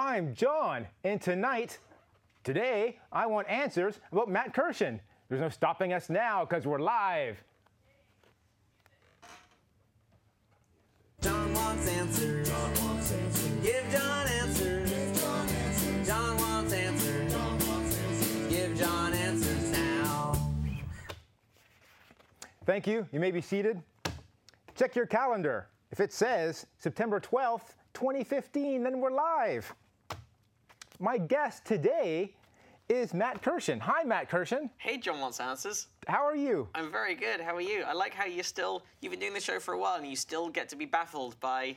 I'm John, and tonight, today, I want answers about Matt Kirshen. There's no stopping us now because we're live. John wants answers. John wants answers. Give John answers. Give John answers. John wants answers. John wants answers. Give John answers now. Thank you. You may be seated. Check your calendar. If it says September 12th, 2015, then we're live. My guest today is Matt Kirshen. Hi, Matt Kirshen. Hey, John wants answers. How are you? I'm very good. How are you? I like how you still you've been doing the show for a while and you still get to be baffled by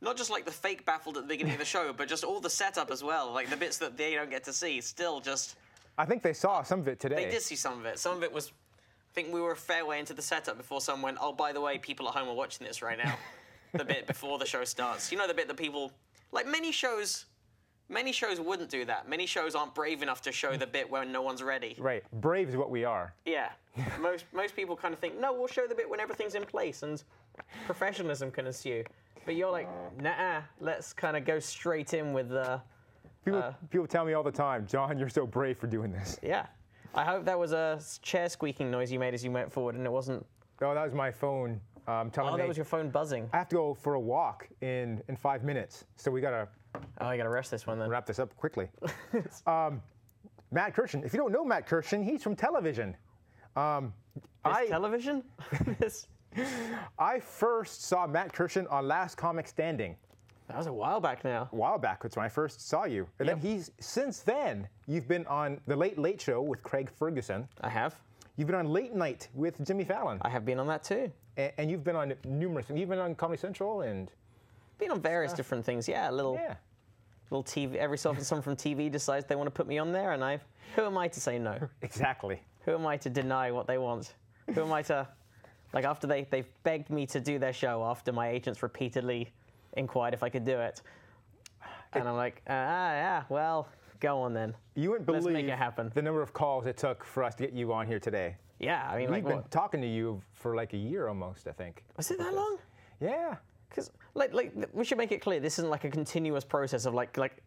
not just like the fake baffled at the beginning of the show, but just all the setup as well, like the bits that they don't get to see. Still, just I think they saw some of it today. they did see some of it. Some of it was. I think we were a fair way into the setup before someone went, "Oh, by the way, people at home are watching this right now." the bit before the show starts. You know the bit that people like many shows. Many shows wouldn't do that. Many shows aren't brave enough to show the bit when no one's ready. Right. Brave is what we are. Yeah. most most people kind of think, no, we'll show the bit when everything's in place and professionalism can ensue. But you're like, nah, let's kind of go straight in with the. People, Uh, people tell me all the time, John, you're so brave for doing this. Yeah. I hope that was a chair squeaking noise you made as you went forward and it wasn't. Oh, that was my phone um, telling Oh, me that was your phone buzzing. I have to go for a walk in, in five minutes. So we got to Oh, I gotta rush this one then. wrap this up quickly. um, Matt Kirshen. If you don't know Matt Kirshen, he's from television. Um, I, television? I first saw Matt Kirshen on Last Comic Standing. that was a while back now. a while back. That's when I first saw you. And Yep. then he's since then you've been on the Late Late Show with Craig Ferguson. I have. You've been on Late Night with Jimmy Fallon, I have been on that too. and, and you've been on numerous. You've been on Comedy Central, and Been on various different things. Yeah, a little yeah, little TV. Every so often, someone from TV decides they want to put me on there, and I. Who am I to say no? exactly. Who am I to deny what they want? Who am I to, like, after they, they've begged me to do their show, after my agents repeatedly inquired if I could do it. And I'm like, ah, yeah, well, go on then. You wouldn't Let's believe make it happen. the number of calls it took for us to get you on here today. Yeah, I mean, We've like, been what, talking to you for like a year almost, I think. was it that long? Yeah. Because, like, like, th- we should make it clear, this isn't like a continuous process of, like, like,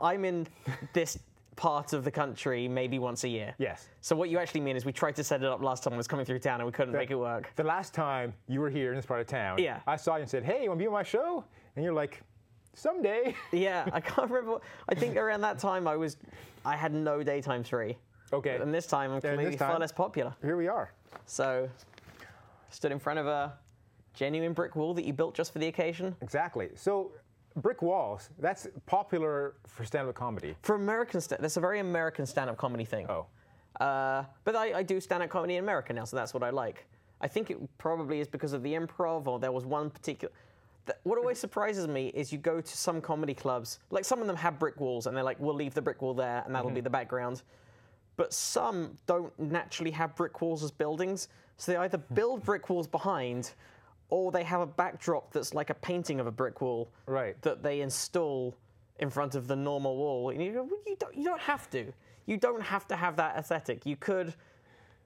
I'm in this part of the country maybe once a year. Yes. So what you actually mean is we tried to set it up last time I was coming through town and we couldn't make it work. The last time you were here in this part of town, Yeah. I saw you and said, "Hey, you want to be on my show?" And you're like, "Someday." Yeah, I can't remember. I think around that time I was, I had no daytime free. Okay. And this time I'm this maybe far less popular. Here we are. So, stood in front of a genuine brick wall that you built just for the occasion. Exactly. So, brick walls, that's popular for stand up comedy. For American, sta- that's a very American stand-up comedy thing. Oh. Uh, but I, I do stand-up comedy in America now, so that's what I like. I think it probably is because of the improv, or there was one particular. What always surprises me is you go to some comedy clubs, like some of them have brick walls, and they're like, "We'll leave the brick wall there, and that'll be mm-hmm. the background." But some don't naturally have brick walls as buildings, so they either hmm. build brick walls behind, or they have a backdrop that's like a painting of a brick wall Right. that they install in front of the normal wall. And you go, well, you don't, you don't have to. You don't have to have that aesthetic. You could,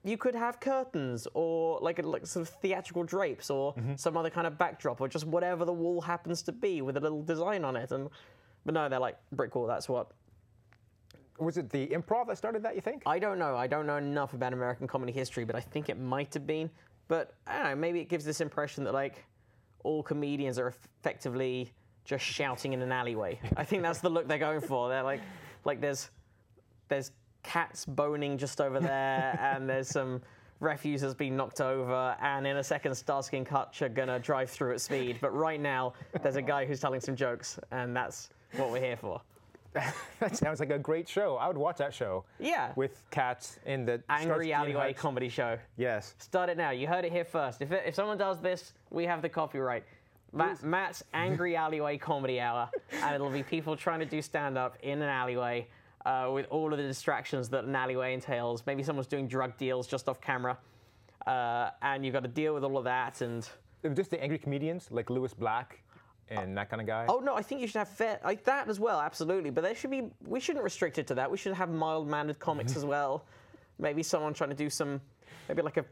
you could have curtains or like a, like sort of theatrical drapes or mm-hmm. some other kind of backdrop or just whatever the wall happens to be with a little design on it. And but no, they're like brick wall. That's what. Was it the improv that started that, you think? I don't know. I don't know enough about American comedy history, but I think it might have been. But I don't know. Maybe it gives this impression that like all comedians are effectively just shouting in an alleyway. I think that's the look they're going for. They're like, like there's there's cats boning just over there, and there's some refuse that's been knocked over, and in a second, Starsky and Hutch are gonna drive through at speed. But right now, there's a guy who's telling some jokes, and that's what we're here for. that sounds like a great show. I would watch that show. Yeah. With cats in the Angry Starsky alleyway comedy show. Yes. Start it now. You heard it here first. If, it, if someone does this, we have the copyright. Matt, Matt's Angry Alleyway Comedy Hour, and it'll be people trying to do stand up in an alleyway uh, with all of the distractions that an alleyway entails. Maybe someone's doing drug deals just off camera, uh, and you've got to deal with all of that. And Just the angry comedians like Lewis Black and that kind of guy. oh no, I think you should have fair like that as well. Absolutely, but there should be. We shouldn't restrict it to that. We should have mild mannered comics as well. Maybe someone trying to do some, maybe like a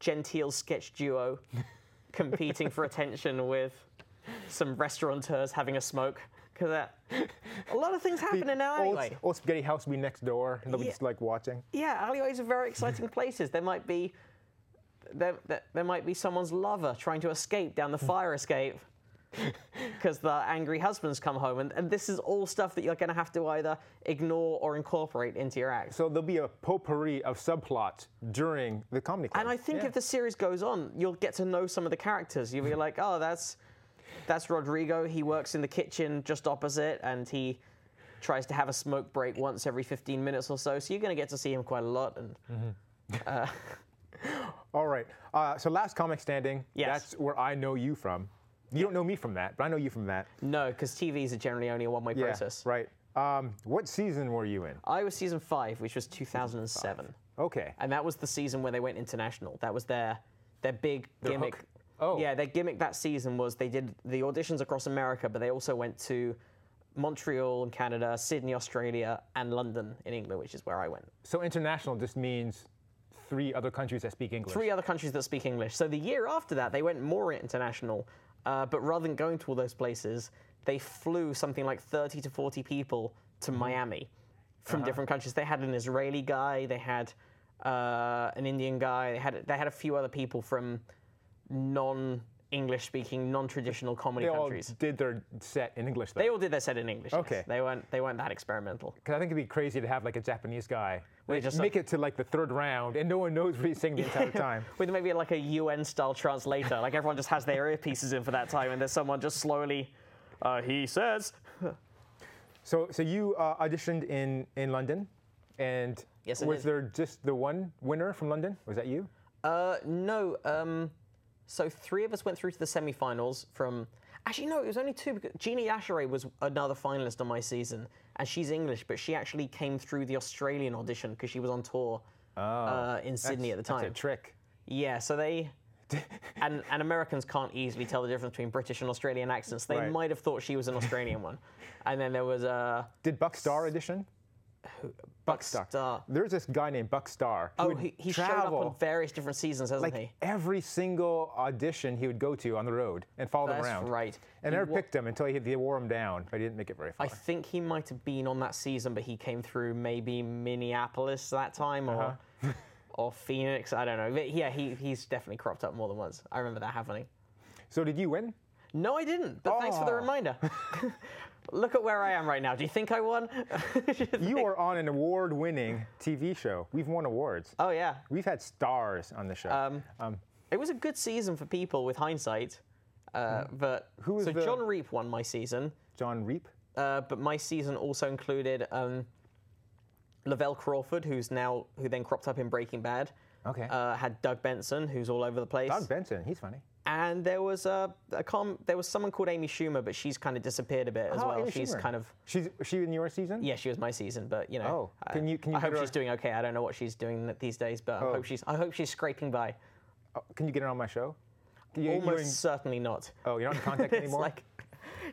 genteel sketch duo, competing for attention with some restaurateurs having a smoke. Because a lot of things happen in an old, alleyway. old spaghetti house would be next door, and they'll be Yeah. just like watching. Yeah, alleyways are very exciting places. There might be there, there, there might be someone's lover trying to escape down the hmm. fire escape because the angry husband's come home, and, and this is all stuff that you're going to have to either ignore or incorporate into your act. So there'll be a potpourri of subplots during the comedy club. And I think Yeah. if the series goes on, you'll get to know some of the characters. You'll be like, oh, that's that's Rodrigo. He works in the kitchen just opposite, and he tries to have a smoke break once every 15 minutes or so. So you're going to get to see him quite a lot. And All right. Uh, so last comic standing. Yes. That's where I know you from. You don't know me from that, but I know you from that. no, because TVs are generally only a one-way Yeah. process. Right. Um, what season were you in? I was season five, which was 2007, Okay. and that was the season where they went international. That was their their big Their gimmick. hook. Oh. yeah, their gimmick that season was they did the auditions across America, but they also went to Montreal in Canada, Sydney, Australia, and London in England, which is where I went. So international just means three other countries that speak English. Three other countries that speak English. So the year after that, they went more international, uh, but rather than going to all those places, they flew something like 30 to 40 people to Miami from different countries. They had an Israeli guy, they had uh, an Indian guy, they had they had a few other people from non-English speaking, non-traditional comedy They all countries. did their set in English. Though. They all did their set in English. yes. Okay. They weren't they weren't that experimental. Because I think it'd be crazy to have like a Japanese guy like, just make it to like the third round and no one knows what he's saying the entire time. With maybe like a UN style translator. Like everyone just has their earpieces in for that time and there's someone just slowly uh, he says So, so you uh, auditioned in in London, and Yes, was did. there just the one winner from London? Was that you? Uh, no. Um, so three of us went through to the semi-finals. From actually, no, it was only two. Because Gina Yashere was another finalist on my season, and she's English, but she actually came through the Australian audition because she was on tour uh, in Sydney at the time. That's a trick. Yeah, so they. and, and Americans can't easily tell the difference between British and Australian accents. They Right. might have thought she was an Australian one. And then there was a. Did Buck Star audition? Buck Star. Star. There's this guy named Buck Star. who Oh, he, he showed up on various different seasons, hasn't like he? every single audition he would go to on the road and follow them around. That's right. And He never wa- picked him until he, they wore him down. But he didn't make it very far. I think he might have been on that season, but he came through maybe Minneapolis that time or Uh-huh. or Phoenix. I don't know. But yeah, he, he's definitely cropped up more than once. I remember that happening. so did you win? No, I didn't. But thanks for the reminder. Look at where I am right now. Do you think I won? You are on an award-winning TV show. We've won awards. oh yeah. We've had stars on the show. Um, Um, It was a good season for people with hindsight. Uh, but Hmm. Who was so the- Jon Reep won my season. Jon Reep. Uh, but my season also included um, Lavell Crawford, who's now who then cropped up in Breaking Bad. Okay. Uh, had Doug Benson, who's all over the place. Doug Benson. He's funny. And there was a, a com- there was someone called Amy Schumer, but she's kind of disappeared a bit as Oh, well. Amy she's Schumer. kind of She's was she in your season? yeah, she was my season, but you know. Oh, can you- can you I hope she's doing okay. I don't know what she's doing these days, but I Oh. hope she's I hope she's scraping by. Oh, can you get her on my show? You- Almost and- certainly not. oh, you're not in contact it's anymore. like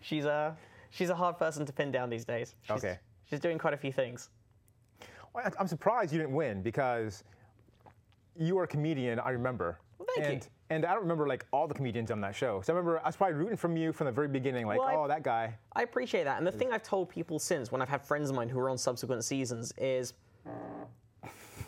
she's a she's a hard person to pin down these days. She's, Okay. She's doing quite a few things. Well, I- I'm surprised you didn't win because you were a comedian. I remember. Thank you. and, And I don't remember like all the comedians on that show. So I remember I was probably rooting from you from the very beginning. Like, Well, I- oh, that guy. I appreciate that. And the thing I've told people since, when I've had friends of mine who are on subsequent seasons, is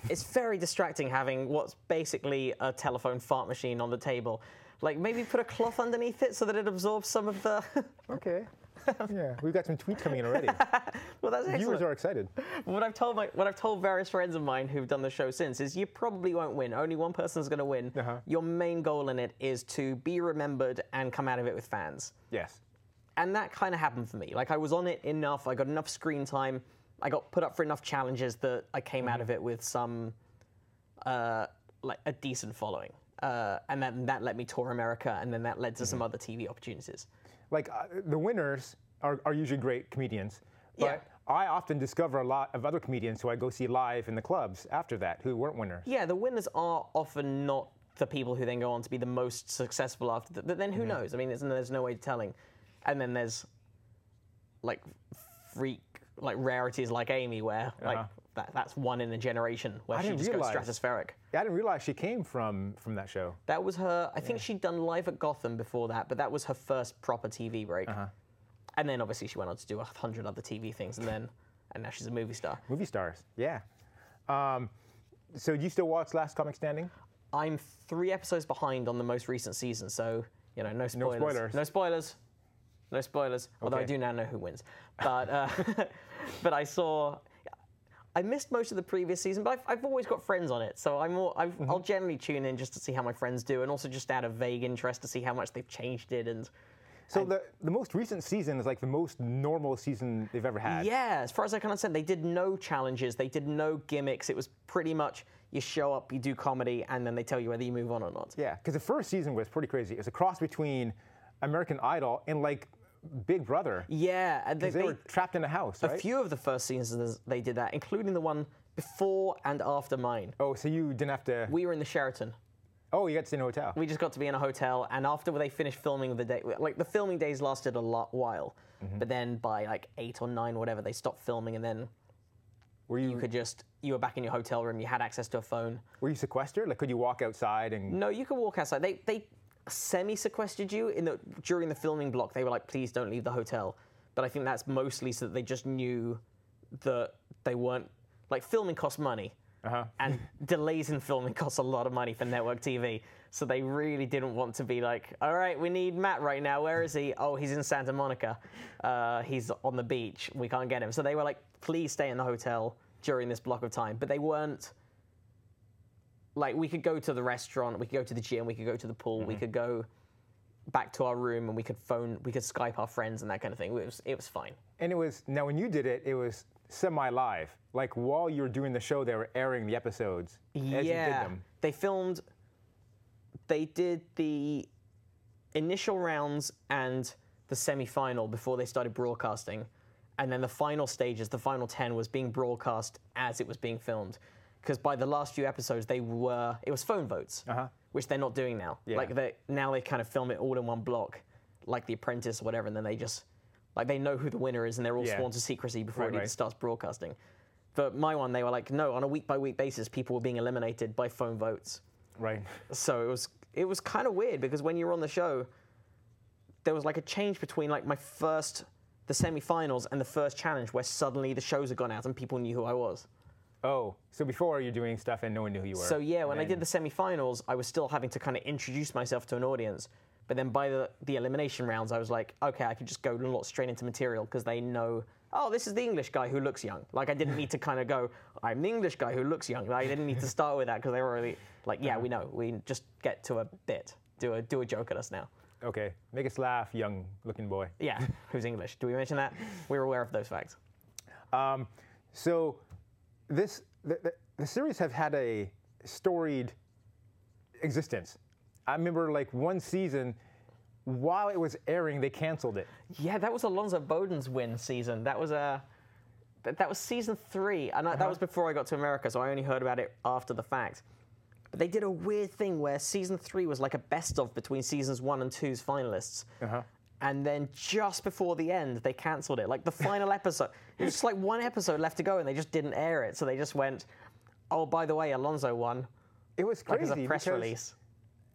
it's very distracting having what's basically a telephone fart machine on the table. Like maybe put a cloth underneath it so that it absorbs some of the. Okay. yeah, we've got some tweets coming in already. well, that's Viewers are excited. What I've told my, what I've told various friends of mine who've done the show since is you probably won't win. Only one person's going to win. Uh-huh. Your main goal in it is to be remembered and come out of it with fans. Yes. and that kind of happened for me. Like I was on it enough, I got enough screen time, I got put up for enough challenges that I came out of it with some, uh, like a decent following, uh, and then that let me tour America, and then that led to some other TV opportunities. Like uh, the winners are, are usually great comedians. But Yeah. I often discover a lot of other comedians who I go see live in the clubs after that who weren't winners. Yeah, the winners are often not the people who then go on to be the most successful after. That, but then who knows? I mean, there's, there's no way of telling. And then there's like freak, like rarities like Amy, where like Uh-huh. That, that's one in a generation where I she just realize. goes stratospheric. I didn't realize she came from from that show. That was her. I think she'd done live at Gotham before that, but that was her first proper TV break. Uh-huh. and then obviously she went on to do a hundred other TV things, and then and now she's a movie star. Movie stars, yeah. Um, so do you still watch Last Comic Standing? I'm three episodes behind on the most recent season, so you know, no spoilers. No spoilers. No spoilers. No spoilers. Although I do now know who wins. But uh, but I saw. I missed most of the previous season, but I've, I've always got friends on it, so I'm more, I've, Mm-hmm. I'll generally tune in just to see how my friends do, and also just out of vague interest to see how much they've changed it. And So the, the most recent season is like the most normal season they've ever had. yeah, as far as I can understand, they did no challenges, they did no gimmicks. It was pretty much you show up, you do comedy, and then they tell you whether you move on or not. Yeah, because the first season was pretty crazy. It was a cross between American Idol and like Big Brother. Yeah, they, they- were trapped in a house, A few of the first seasons they did that, including the one before and after mine. oh, so you didn't have to. We were in the Sheraton. oh, you got to stay in a hotel. We just got to be in a hotel, and after they finished filming the day, like the filming days lasted a lot while, Mm-hmm. but then by like eight or nine, whatever, they stopped filming, and then were you, you could just you were back in your hotel room. You had access to a phone. were you sequestered? Like, could you walk outside and? No, you could walk outside. They they semi sequestered you in the during the filming block. They were like, please don't leave the hotel. But I think that's mostly so that they just knew that they weren't like filming costs money. Uh-huh. And delays in filming costs a lot of money for network TV. So they really didn't want to be like, all right, we need Matt right now. Where is he? Oh, he's in Santa Monica. Uh, he's on the beach. We can't get him. So they were like, please stay in the hotel during this block of time. But they weren't like we could go to the restaurant, we could go to the gym, we could go to the pool, Mm-hmm. we could go back to our room and we could phone, we could Skype our friends and that kind of thing. It was it was fine. And it was now when you did it, it was semi-live. Like while you were doing the show, they were airing the episodes as you did yeah, them. they filmed. They did the initial rounds and the semi-final before they started broadcasting, and then the final stages, the final ten, was being broadcast as it was being filmed. Because by the last few episodes, they were it was phone votes, Uh-huh. which they're not doing now. Yeah. Like they now they kind of film it all in one block, like The Apprentice or whatever, and then they just like they know who the winner is and they're all Yeah. sworn to secrecy before Right, it even right. starts broadcasting. But my one, they were like, no, on a week by week basis, people were being eliminated by phone votes. Right. So it was it was kind of weird because when you were on the show, there was like a change between like my first the semi-finals and the first challenge where suddenly the shows had gone out and people knew who I was. Oh, so before you're doing stuff and no one knew who you were. So yeah, when I did the semi-finals, I was still having to kind of introduce myself to an audience. But then by the, the elimination rounds, I was like, okay, I could just go a lot straight into material because they know, oh, this is the English guy who looks young. Like I didn't need to kind of go, I'm the English guy who looks young. Like, I didn't need to start with that because they were already like, yeah, we know. We just get to a bit, do a do a joke at us now. Okay, make us laugh, young-looking boy. Yeah, who's English? Do we mention that? We're aware of those facts. Um, so, this the, the, the series have had a storied existence. I remember like one season, while it was airing, they canceled it. Yeah, that was Alonzo Bowden's win season. That was a that, that was season three, and I, that was before I got to America, so I only heard about it after the fact. But they did a weird thing where season three was like a best of between seasons one and two's finalists. Uh-huh. And then just before the end, they cancelled it. Like the final episode, it was just like one episode left to go, and they just didn't air it. So they just went, "Oh, by the way, Alonzo won." It was Like crazy as a press release.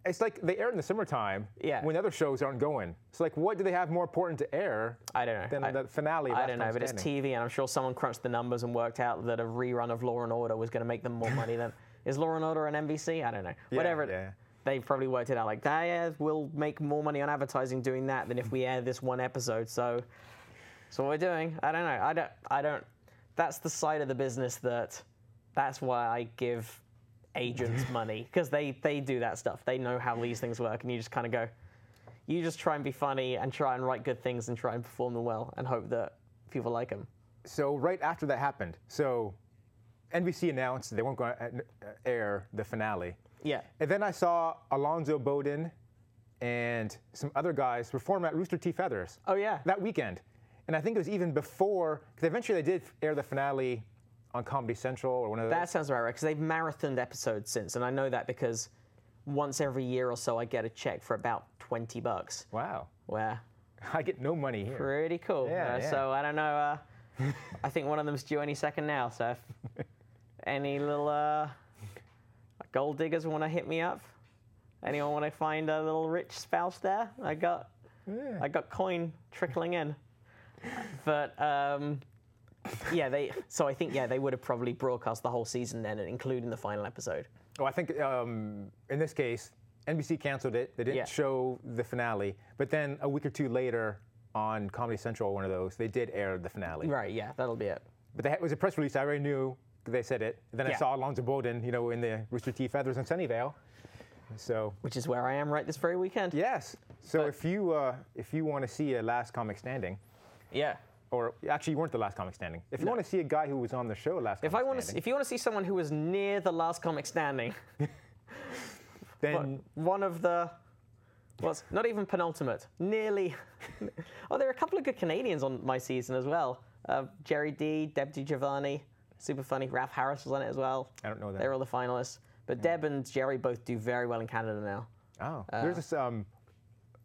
It's like they air in the summertime Yeah. when other shows aren't going. So like, what do they have more important to air I don't know. than I- the finale? of I don't know, but it's TV, and I'm sure someone crunched the numbers and worked out that a rerun of Law and Order was going to make them more money than. Is Law and Order on NBC? I don't know. Whatever. yeah. They probably worked it out like that. Yeah, we'll make more money on advertising doing that than if we air this one episode. So, so what we're doing. I don't know. I don't. I don't. That's the side of the business that. That's why I give agents money because they they do that stuff. They know how these things work, and you just kind of go. You just try and be funny and try and write good things and try and perform them well and hope that people like them. So right after that happened, so NBC announced they weren't going to uh, uh, air the finale. Yeah. And then I saw Alonzo Bowden and some other guys perform at Rooster T. Feathers Oh yeah. that weekend. And I think it was even before, because eventually they did air the finale on Comedy Central or one of those. That sounds about right because they've marathoned episodes since, and I know that because once every year or so I get a check for about twenty bucks. wow. Where I get no money here. pretty cool. Yeah, Uh, yeah. So I don't know. Uh, I think one of them's due any second now. So any little uh, gold diggers want to hit me up, anyone want to find a little rich spouse there? I got, I got coin trickling in. but um, yeah, they. So I think yeah, they would have probably broadcast the whole season then, including the final episode. Oh, I think um, in this case, NBC canceled it. They didn't Yeah. show the finale. But then a week or two later, on Comedy Central, one of those, they did air the finale. Right. Yeah, that'll be it. But they, it was a press release. I already knew they said it. Then I saw Alonzo Bowden, you know, in the Rooster T. Feathers in Sunnyvale. So Which is where I am right this very weekend. yes. So But- if you uh, if you want to see a Last Comic Standing, Yeah. or actually you weren't the Last Comic Standing. If you want to see a guy who was on the show last, If I want to, if you want to see someone who was near the last comic standing, then one of the, what's not even penultimate, nearly. oh, there are a couple of good Canadians on my season as well. Uh, Gerry Dee, Deb DiGiovanni, super funny. Ralph Harris was on it as well. I don't know that. They were all the finalists. But Deb and Jerry both do very well in Canada now. oh, uh, there's this um,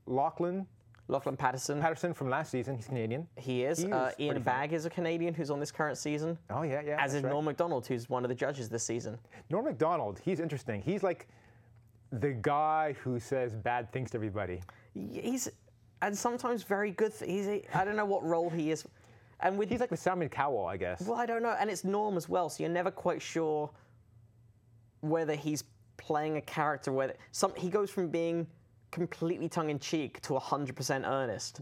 Lachlan Lachlan Patterson, Patterson from last season. He's Canadian. he is. he uh, Ian pretty funny. Bagg is a Canadian who's on this current season. Oh yeah, yeah. As is right. Norm MacDonald, who's one of the judges this season. Norm Macdonald. He's interesting. He's like the guy who says bad things to everybody. He's and sometimes very good. Th- he's a, I don't know what role he is, and with He's like the Simon Cowell, I guess. well, I don't know, and it's Norm as well. So you're never quite sure whether he's playing a character. Whether some he goes from being completely tongue in cheek to 100% earnest,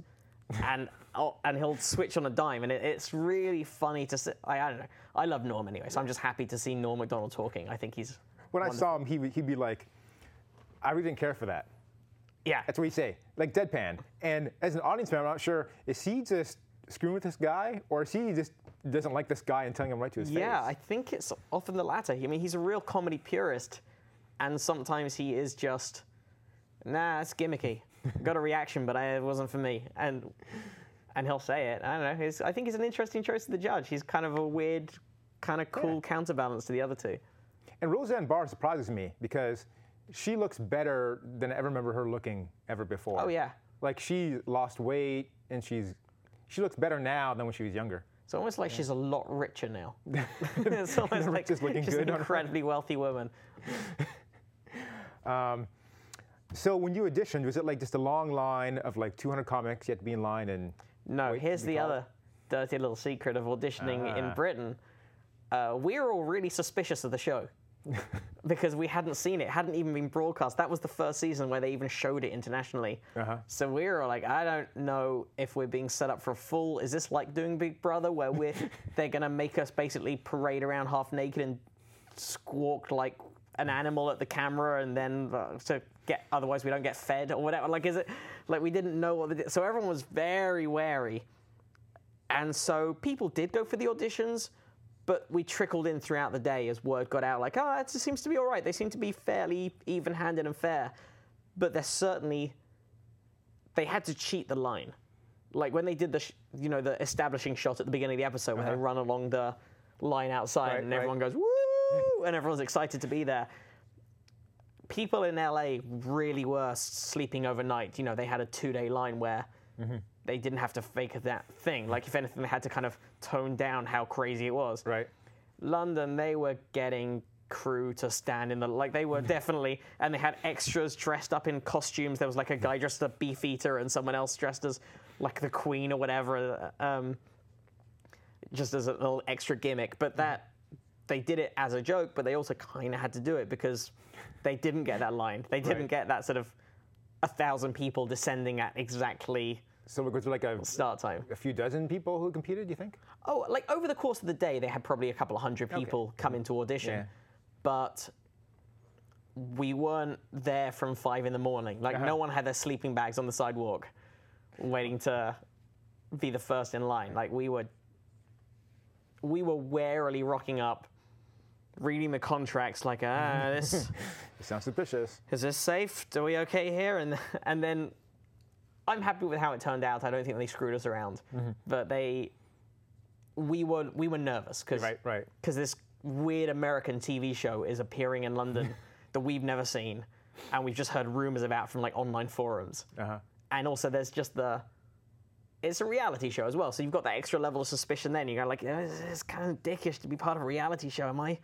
and oh, and he'll switch on a dime, and it, it's really funny to see. I, I don't know. I love Norm anyway, so I'm just happy to see Norm Macdonald talking. I think he's When I saw him, he would, he'd be like, "I really didn't care for that." yeah. That's what he'd say, like deadpan. And as an audience member, I'm not sure is he just screwing with this guy, or is he just doesn't like this guy and telling him right to his face. Yeah, I think it's often the latter. I mean, he's a real comedy purist, and sometimes he is just, nah, it's gimmicky. Got a reaction, but I, it wasn't for me. And and he'll say it. I don't know. He's, I think he's an interesting choice to the judge. He's kind of a weird, kind of cool counterbalance to the other two. And Roseanne Barr surprises me because she looks better than I ever remember her looking ever before. Oh yeah, Like she lost weight and she's she looks better now than when she was younger. it's almost like she's a lot richer now. it's almost like just looking she's good an incredibly wealthy woman. So when you auditioned, was it like just a long line of like 200 comics? You had to be in line and No, here's the called? other dirty little secret of auditioning in Ah. Britain. Uh, we're all really suspicious of the show because we hadn't seen it, hadn't even been broadcast. That was the first season where they even showed it internationally. Uh-huh. So we were like, I don't know if we're being set up for a full. Is this like doing Big Brother, where we're they're gonna make us basically parade around half naked and squawk like an animal at the camera, and then uh, to get otherwise we don't get fed or whatever. Like, is it like we didn't know what? The, so everyone was very wary, and so people did go for the auditions. But we trickled in throughout the day as word got out, like, oh, it seems to be all right. They seem to be fairly even handed and fair. But they're certainly, they had to cheat the line. Like when they did the, sh- you know, the establishing shot at the beginning of the episode where they run along the line outside Uh-huh. Right, and right. everyone goes, woo, and everyone's excited to be there. People in LA really were sleeping overnight. You know, they had a two day line where Mm-hmm. They didn't have to fake that thing. Like, if anything, they had to kind of tone down how crazy it was. right. London, they were getting crew to stand in the like they were definitely and they had extras dressed up in costumes there was like a guy dressed as a beef eater and someone else dressed as like the queen or whatever um, just as a little extra gimmick but that they did it as a joke but they also kind of had to do it because they didn't get that line they didn't Right. get that sort of a thousand people descending at exactly So we it was like a, start time a few dozen people who competed. Do you think? Oh, like over the course of the day, they had probably a couple of hundred people come into audition, Yeah. but we weren't there from five in the morning. Like Uh-huh. no one had their sleeping bags on the sidewalk, waiting to be the first in line. Like we were, we were warily rocking up, reading the contracts. Like, ah, this It sounds suspicious. is this safe? Are we okay here? And and then I'm happy with how it turned out. I don't think they screwed us around, Mm-hmm. but they we were we were nervous because Right, right. this weird American TV show is appearing in London that we've never seen, and we've just heard rumors about from like online forums. Uh-huh. And also, there's just the it's a reality show as well, so you've got that extra level of suspicion. Then you go like, "Eh, it's kind of dickish to be part of a reality show. Am I?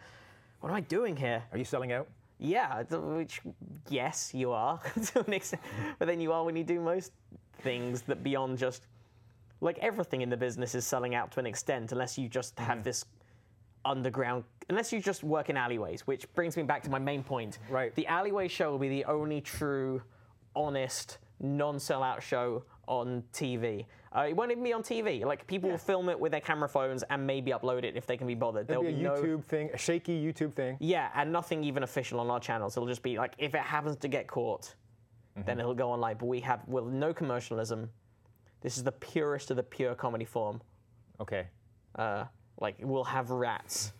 What am I doing here? Are you selling out? Yeah, which yes, you are to an extent, but then you are when you do most things that beyond just like everything in the business is selling out to an extent, unless you just have mm-hmm. this underground, unless you just work in alleyways, which brings me back to my main point. Right. The alleyway show will be the only true, honest, non-sellout show on TV. Uh, it won't even be on TV. Like people will film it with their camera phones and maybe upload it if they can be bothered. It'll There'll be a no- YouTube thing, a shaky YouTube thing. yeah, and nothing even official on our channels. It'll just be like if it happens to get caught, then it'll go online. But we have with no commercialism. This is the purest of the pure comedy form. Okay. Uh, like we'll have rats,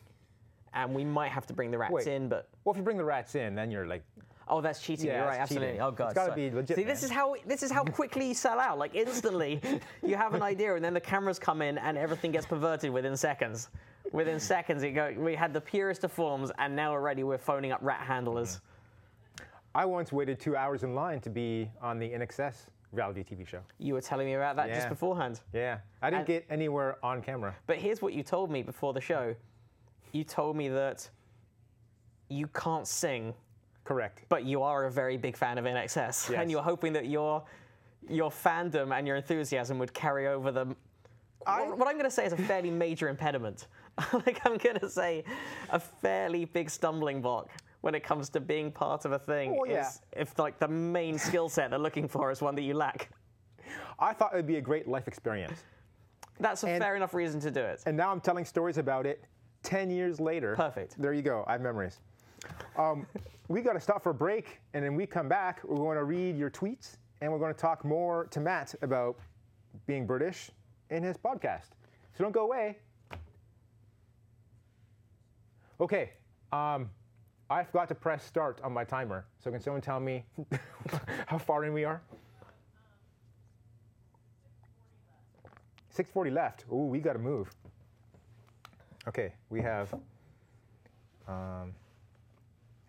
and we might have to bring the rats Wait. in, but Well, if you bring the rats in, then you're like, oh, that's cheating. Yeah, You're right, absolutely. cheating. Oh god, It's gotta sorry. be legit, See, this is how this is how quickly you sell out. Like instantly, you have an idea, and then the cameras come in, and everything gets perverted within seconds. Within seconds, it go. We had the purest of forms, and now already we're phoning up rat handlers. I once waited two hours in line to be on the INXS reality TV show. You were telling me about that just beforehand. Yeah. I didn't And- get anywhere on camera. But here's what you told me before the show. You told me that you can't sing, Correct. but you are a very big fan of INXS, Yes. and you're hoping that your your fandom and your enthusiasm would carry over them. I- what, what I'm going to say is a fairly major impediment. like I'm going to say, a fairly big stumbling block when it comes to being part of a thing. Oh, yeah. if like the main skill set they're looking for is one that you lack. I thought it would be a great life experience. That's a And- fair enough reason to do it. And now I'm telling stories about it 10 years later. Perfect. There you go. I have memories. Um, we got to stop for a break, and then we come back. We're going to read your tweets, and we're going to talk more to Matt about being British in his podcast. So don't go away. Okay. Um, I forgot to press start on my timer. So can someone tell me how far in we are? 640 left. Ooh, we got to move. Okay, we have. Um,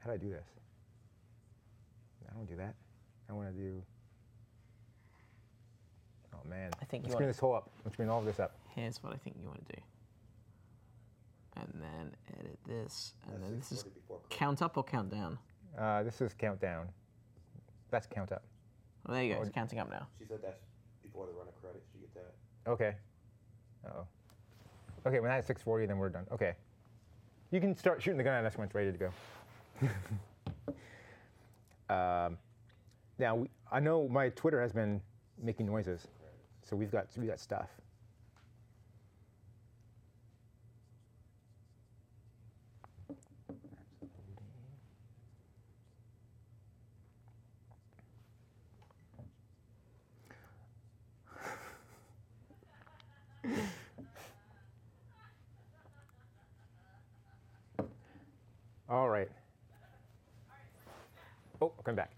how do I do this? I don't do that. I want to do. Oh man! I think you let's wanna- bring this whole up. Let's bring all of this up. Here's what I think you want to do. And then edit this. And then this is count up or count down? Uh, this is countdown. That's count up. Oh, there you go. It's counting up now. She said that's before the run of credits. You get that? Okay. Oh. Okay, when that's 640, then we're done. Okay. You can start shooting the gun at us when it's ready to go. um, now, we, I know my Twitter has been making noises, so we've got we got stuff. All right. Oh, come back.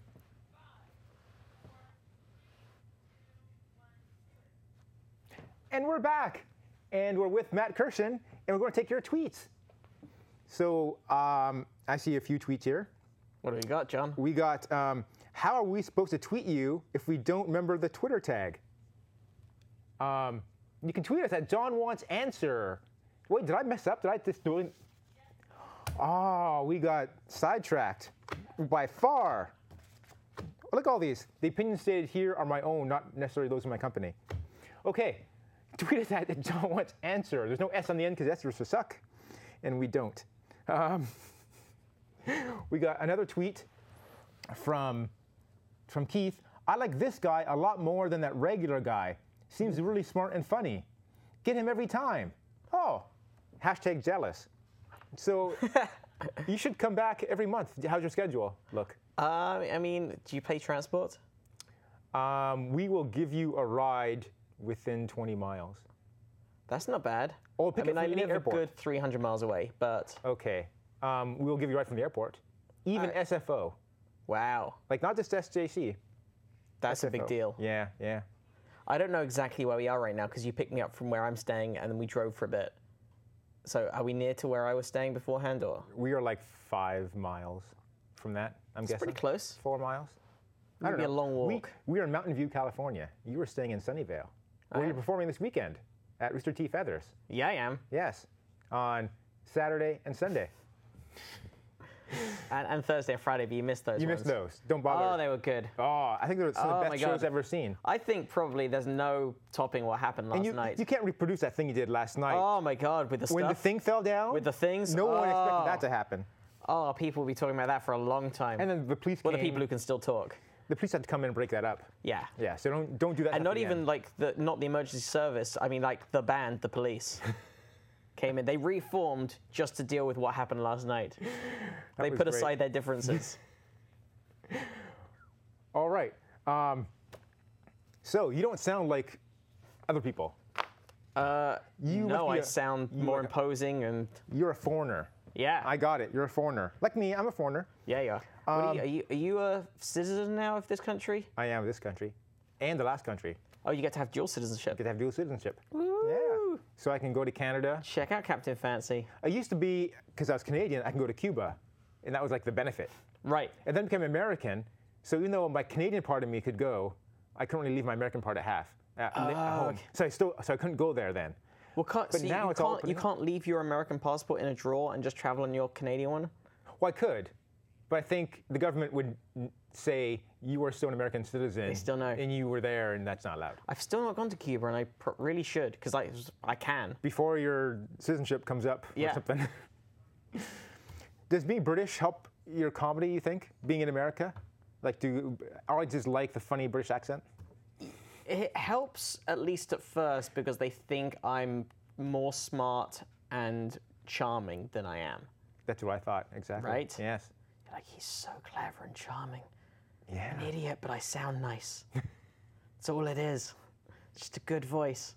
And we're back. And we're with Matt Kirshen, and we're going to take your tweets. So um, I see a few tweets here. What do we got, John? We got, um, how are we supposed to tweet you if we don't remember the Twitter tag? Um, you can tweet us at John Wants Answer. Wait, did I mess up? Did I just do it? Oh, we got sidetracked by far. Look at all these. The opinions stated here are my own, not necessarily those of my company. Okay, tweet us at John Wants Answer. There's no S on the end because S for suck, and we don't. Um, we got another tweet from from Keith. I like this guy a lot more than that regular guy. Seems really smart and funny. Get him every time. Oh, hashtag jealous. So you should come back every month. How's your schedule look? Uh, I mean, do you pay transport? Um, we will give you a ride within 20 miles. That's not bad. Oh, pick I mean, up I live a airport. good 300 miles away, but Okay. Um, we will give you a ride from the airport. Even Alright. SFO. wow, Like not just SJC. that's a big SFO. deal. Yeah, yeah. I don't know exactly where we are right now because you picked me up from where I'm staying and then we drove for a bit. So are we near to where I was staying beforehand or? We are like five miles from that, I'm It's guessing. pretty close. Four miles? Maybe a long We, walk. we are in Mountain View, California. You were staying in Sunnyvale. Where you're performing this weekend at Rooster T Feathers. Yeah, I am. Yes. On Saturday and Sunday. And, and Thursday and Friday, but you missed those. You ones. missed those. Don't bother. Oh, they were good. Oh, I think they're some Oh of the oh best shows I've ever seen. I think probably there's no topping what happened last And you, night. you can't reproduce that thing you did last night. oh my God, with the when stuff. When the thing fell down, with the things? no one expected that Oh. to happen. oh, people will be talking about that for a long time. And then the police well, came. the people who can still talk. the police had to come in and break that up. Yeah. Yeah, so don't don't do that. And not even like the not the emergency service. I mean, like the band, the police. Came in. They reformed just to deal with what happened last night. they put great. aside their differences. All right. Um, so you don't sound like other people. Uh, You no, I a- sound more imposing and You're a foreigner. yeah. I got it. You're a foreigner. Like me, I'm a foreigner. yeah, you are. Um, are, you, are you. Are you a citizen now of this country? I am of this country, and the last country. Oh, you get to have dual citizenship. Get to have dual citizenship. Woo. Yeah. So I can go to Canada. Check out Captain Fancy. I used to be because I was Canadian. I can go to Cuba, and that was like the benefit. Right. And then became American. So even though my Canadian part of me could go, I couldn't really leave my American part at half at, at Oh, home. okay. So I still so I couldn't go there then. Well, can't, But see, now you it's all can't, you up. can't leave your American passport in a drawer and just travel on your Canadian one. Well, I could, but I think the government would say you are still an American citizen. They still know. And you were there, and that's not allowed. I've still not gone to Cuba, and I pr- really should because I I can. Before your citizenship comes up Yeah. or something. Does being British help your comedy? You think being in America? Like, do I just like the funny British accent? It helps at least at first because they think I'm more smart and charming than I am. That's what I thought exactly. Right? Yes. Like he's so clever and charming, Yeah. an idiot, but I sound nice. That's all it is. It's just a good voice.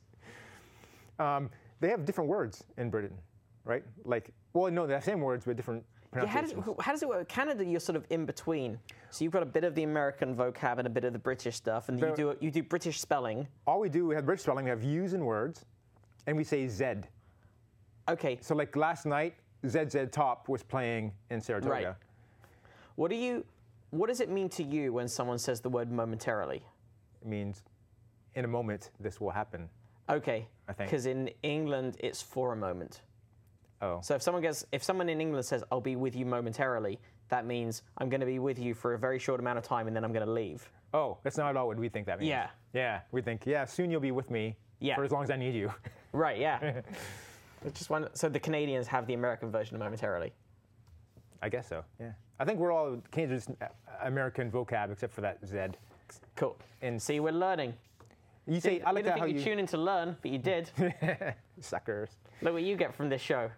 Um, they have different words in Britain, right? Like, well, no, they have the same words but different Yeah, how does, pronunciations. how does it work? Canada, you're sort of in between. So you've got a bit of the American vocab and a bit of the British stuff, and you do you do British spelling. All we do, we have British spelling, we have U's in words, and we say Z. Okay, So like last night, ZZ Top was playing in Saratoga. Right. what do you? What does it mean to you when someone says the word momentarily? It means in a moment this will happen. Okay, I think. because in England it's for a moment. Oh. So if someone gets, if someone in England says, "I'll be with you momentarily," that means I'm going to be with you for a very short amount of time, and then I'm going to leave. Oh, that's not at all what we think that means. Yeah. Yeah. We think, yeah, soon you'll be with me Yeah. for as long as I need you. Right? Yeah. Just one. So the Canadians have the American version of momentarily. I guess so. Yeah. I think we're all uh, American vocab except for that Z. Cool. And- see, we're learning. You say I like that how think you tune in to learn, but you did. suckers. Look what you get from this show.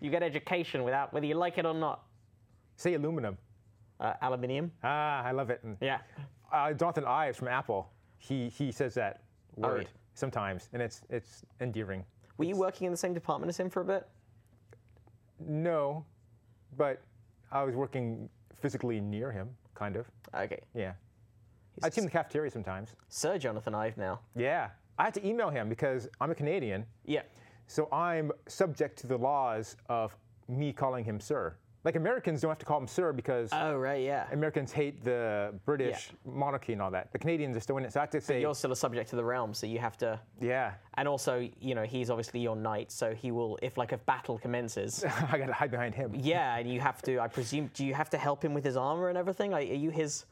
You get education without whether you like it or not. Say aluminum. Uh, aluminium. Ah, I love it. And, Yeah. Uh, Jonathan Ives from Apple, he he says that word yeah. sometimes, and it's it's endearing. Were you working in the same department as him for a bit? No, but I was working physically near him, kind of. Okay. Yeah. He's I'd see him in the cafeteria sometimes. Sir Jonathan Ive now. Yeah. I had to email him because I'm a Canadian, Yeah. so I'm subject to the laws of me calling him sir. Like Americans don't have to call him sir because Oh right, yeah. Americans hate the British monarchy and all that. The Canadians are still in it, so I have to say, You're still a subject to the realm, so you have to. yeah, And also, you know, he's obviously your knight, so he will, if like a battle commences. I got to hide behind him. yeah, and you have to. I presume, do you have to help him with his armor and everything? Like, are you his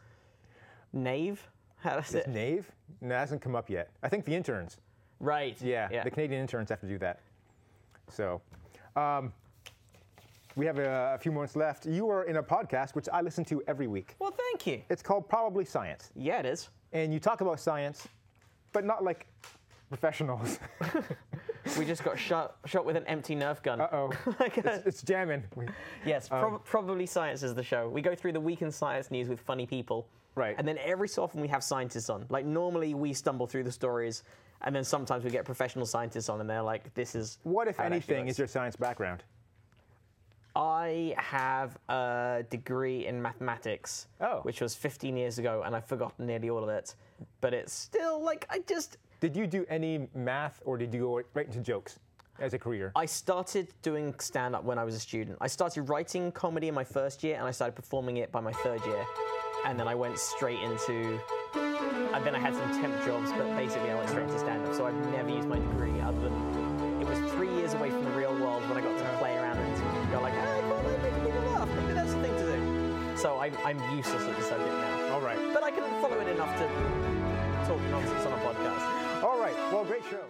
knave? How does it? Knave? No, that hasn't come up yet. I think the interns. Right. Yeah, Yeah. the Canadian interns have to do that. So, um, we have a, a few moments left. You are in a podcast which I listen to every week. Well, thank you. It's called Probably Science, Yeah, it is. and you talk about science, but not like professionals. We just got shot shot with an empty Nerf gun. Uh oh, Like, it's, it's jamming. We- yes, prob- probably science is the show. We go through the week in science news with funny people. Right. And then every so often we have scientists on. Like normally we stumble through the stories, and then sometimes we get professional scientists on, and they're like, "This is." What, if how it actually anything, is your science background? I have a degree in mathematics, Oh. which was 15 years ago, and I've forgotten nearly all of it. But it's still like I just Did you do any math, or did you go right into jokes as a career? I started doing stand up when I was a student. I started writing comedy in my first year and I started performing it by my third year. And then I went straight into. And then I had some temp jobs, but basically I went straight into stand up. So I've never used my degree other than. So I'm, I'm useless at the subject now. All right. But I can follow it enough to talk nonsense on a podcast. All right. Well, great show.